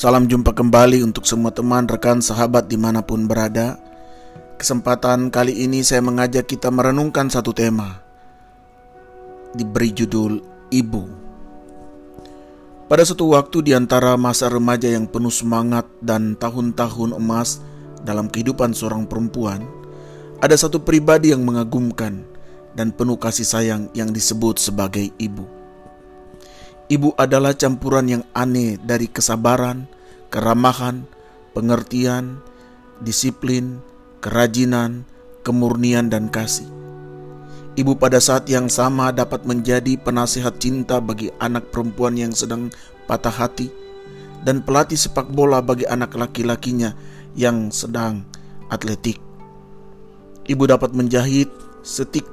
Salam jumpa kembali untuk semua teman, rekan, sahabat di mana pun berada. Kesempatan kali ini saya mengajak kita merenungkan satu tema. Diberi judul Ibu. Pada suatu waktu di antara masa remaja yang penuh semangat dan tahun-tahun emas dalam kehidupan seorang perempuan, ada satu pribadi yang mengagumkan dan penuh kasih sayang yang disebut sebagai ibu. Ibu adalah campuran yang aneh dari kesabaran, keramahan, pengertian, disiplin, kerajinan, kemurnian, dan kasih. Ibu pada saat yang sama dapat menjadi penasihat cinta bagi anak perempuan yang sedang patah hati dan pelatih sepak bola bagi anak laki-lakinya yang sedang atletik. Ibu dapat menjahit setik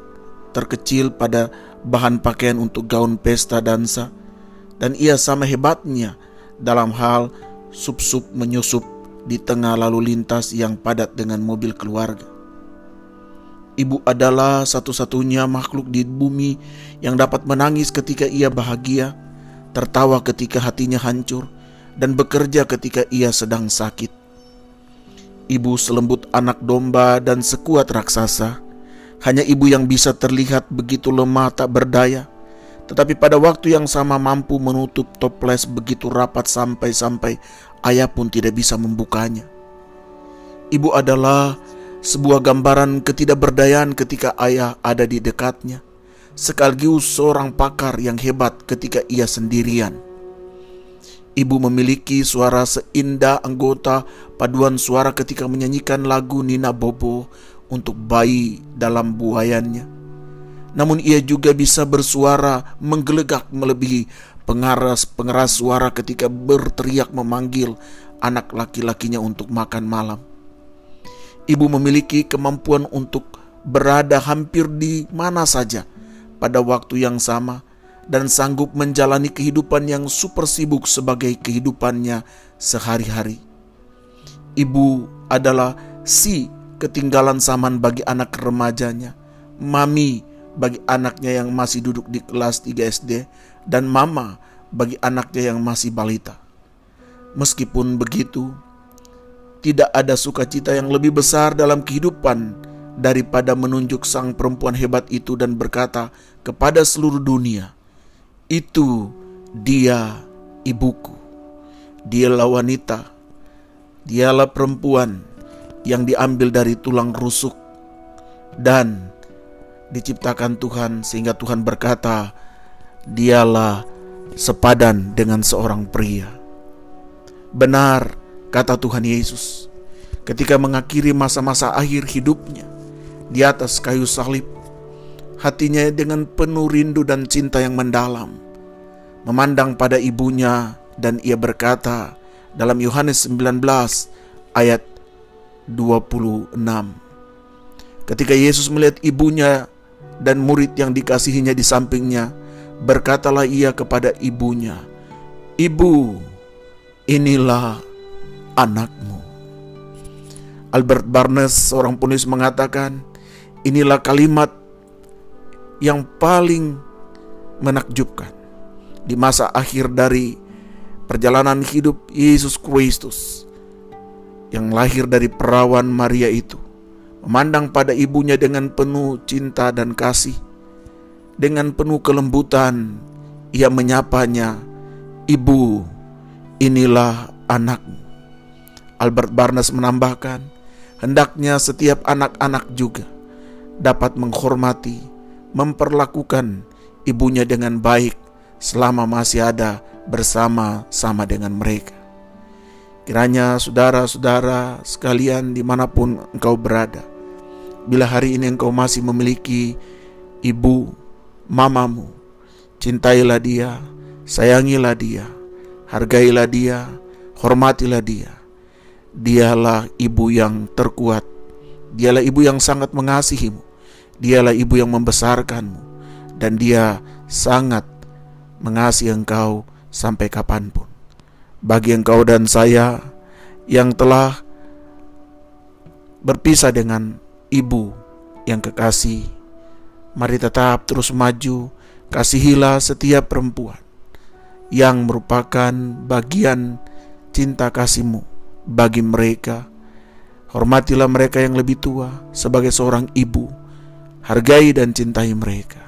terkecil pada bahan pakaian untuk gaun pesta dansa dan ia sama hebatnya dalam hal sup-sup menyusup di tengah lalu lintas yang padat dengan mobil keluarga. Ibu adalah satu-satunya makhluk di bumi yang dapat menangis ketika ia bahagia, tertawa ketika hatinya hancur, dan bekerja ketika ia sedang sakit. Ibu selembut anak domba dan sekuat raksasa. Hanya ibu yang bisa terlihat begitu lemah tak berdaya tetapi pada waktu yang sama mampu menutup toples begitu rapat sampai-sampai ayah pun tidak bisa membukanya. Ibu adalah sebuah gambaran ketidakberdayaan ketika ayah ada di dekatnya, sekaligus seorang pakar yang hebat ketika ia sendirian. Ibu memiliki suara seindah anggota paduan suara ketika menyanyikan lagu Nina Bobo untuk bayi dalam buayannya namun ia juga bisa bersuara menggelegak melebihi pengeras pengeras suara ketika berteriak memanggil anak laki-lakinya untuk makan malam. Ibu memiliki kemampuan untuk berada hampir di mana saja pada waktu yang sama dan sanggup menjalani kehidupan yang super sibuk sebagai kehidupannya sehari-hari. Ibu adalah si ketinggalan zaman bagi anak remajanya, mami bagi anaknya yang masih duduk di kelas 3 SD dan mama bagi anaknya yang masih balita. Meskipun begitu, tidak ada sukacita yang lebih besar dalam kehidupan daripada menunjuk sang perempuan hebat itu dan berkata kepada seluruh dunia, "Itu dia ibuku. Dialah wanita, dialah perempuan yang diambil dari tulang rusuk dan diciptakan Tuhan sehingga Tuhan berkata, "Dialah sepadan dengan seorang pria." Benar kata Tuhan Yesus ketika mengakhiri masa-masa akhir hidupnya di atas kayu salib. Hatinya dengan penuh rindu dan cinta yang mendalam memandang pada ibunya dan ia berkata dalam Yohanes 19 ayat 26 Ketika Yesus melihat ibunya dan murid yang dikasihinya di sampingnya, berkatalah ia kepada ibunya, "Ibu, inilah anakmu." Albert Barnes, seorang penulis mengatakan, inilah kalimat yang paling menakjubkan di masa akhir dari perjalanan hidup Yesus Kristus yang lahir dari perawan Maria itu memandang pada ibunya dengan penuh cinta dan kasih. Dengan penuh kelembutan, ia menyapanya, "Ibu, inilah anakmu." Albert Barnes menambahkan, hendaknya setiap anak-anak juga dapat menghormati, memperlakukan ibunya dengan baik selama masih ada bersama-sama dengan mereka. Kiranya saudara-saudara sekalian di mana pun engkau berada, Bila hari ini engkau masih memiliki ibu, mamamu, cintailah dia, sayangilah dia, hargailah dia, hormatilah dia. Dialah ibu yang terkuat, dialah ibu yang sangat mengasihimu, dialah ibu yang membesarkanmu, dan dia sangat mengasihi engkau sampai kapan pun. Bagi engkau dan saya yang telah berpisah dengan ibu yang kekasih, mari tetap terus maju, kasihilah setiap perempuan yang merupakan bagian cinta kasihmu bagi mereka. Hormatilah mereka yang lebih tua sebagai seorang ibu. Hargai dan cintai mereka.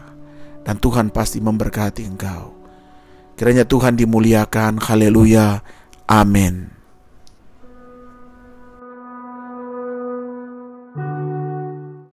Dan Tuhan pasti memberkati engkau. Kiranya Tuhan dimuliakan. Haleluya. Amin.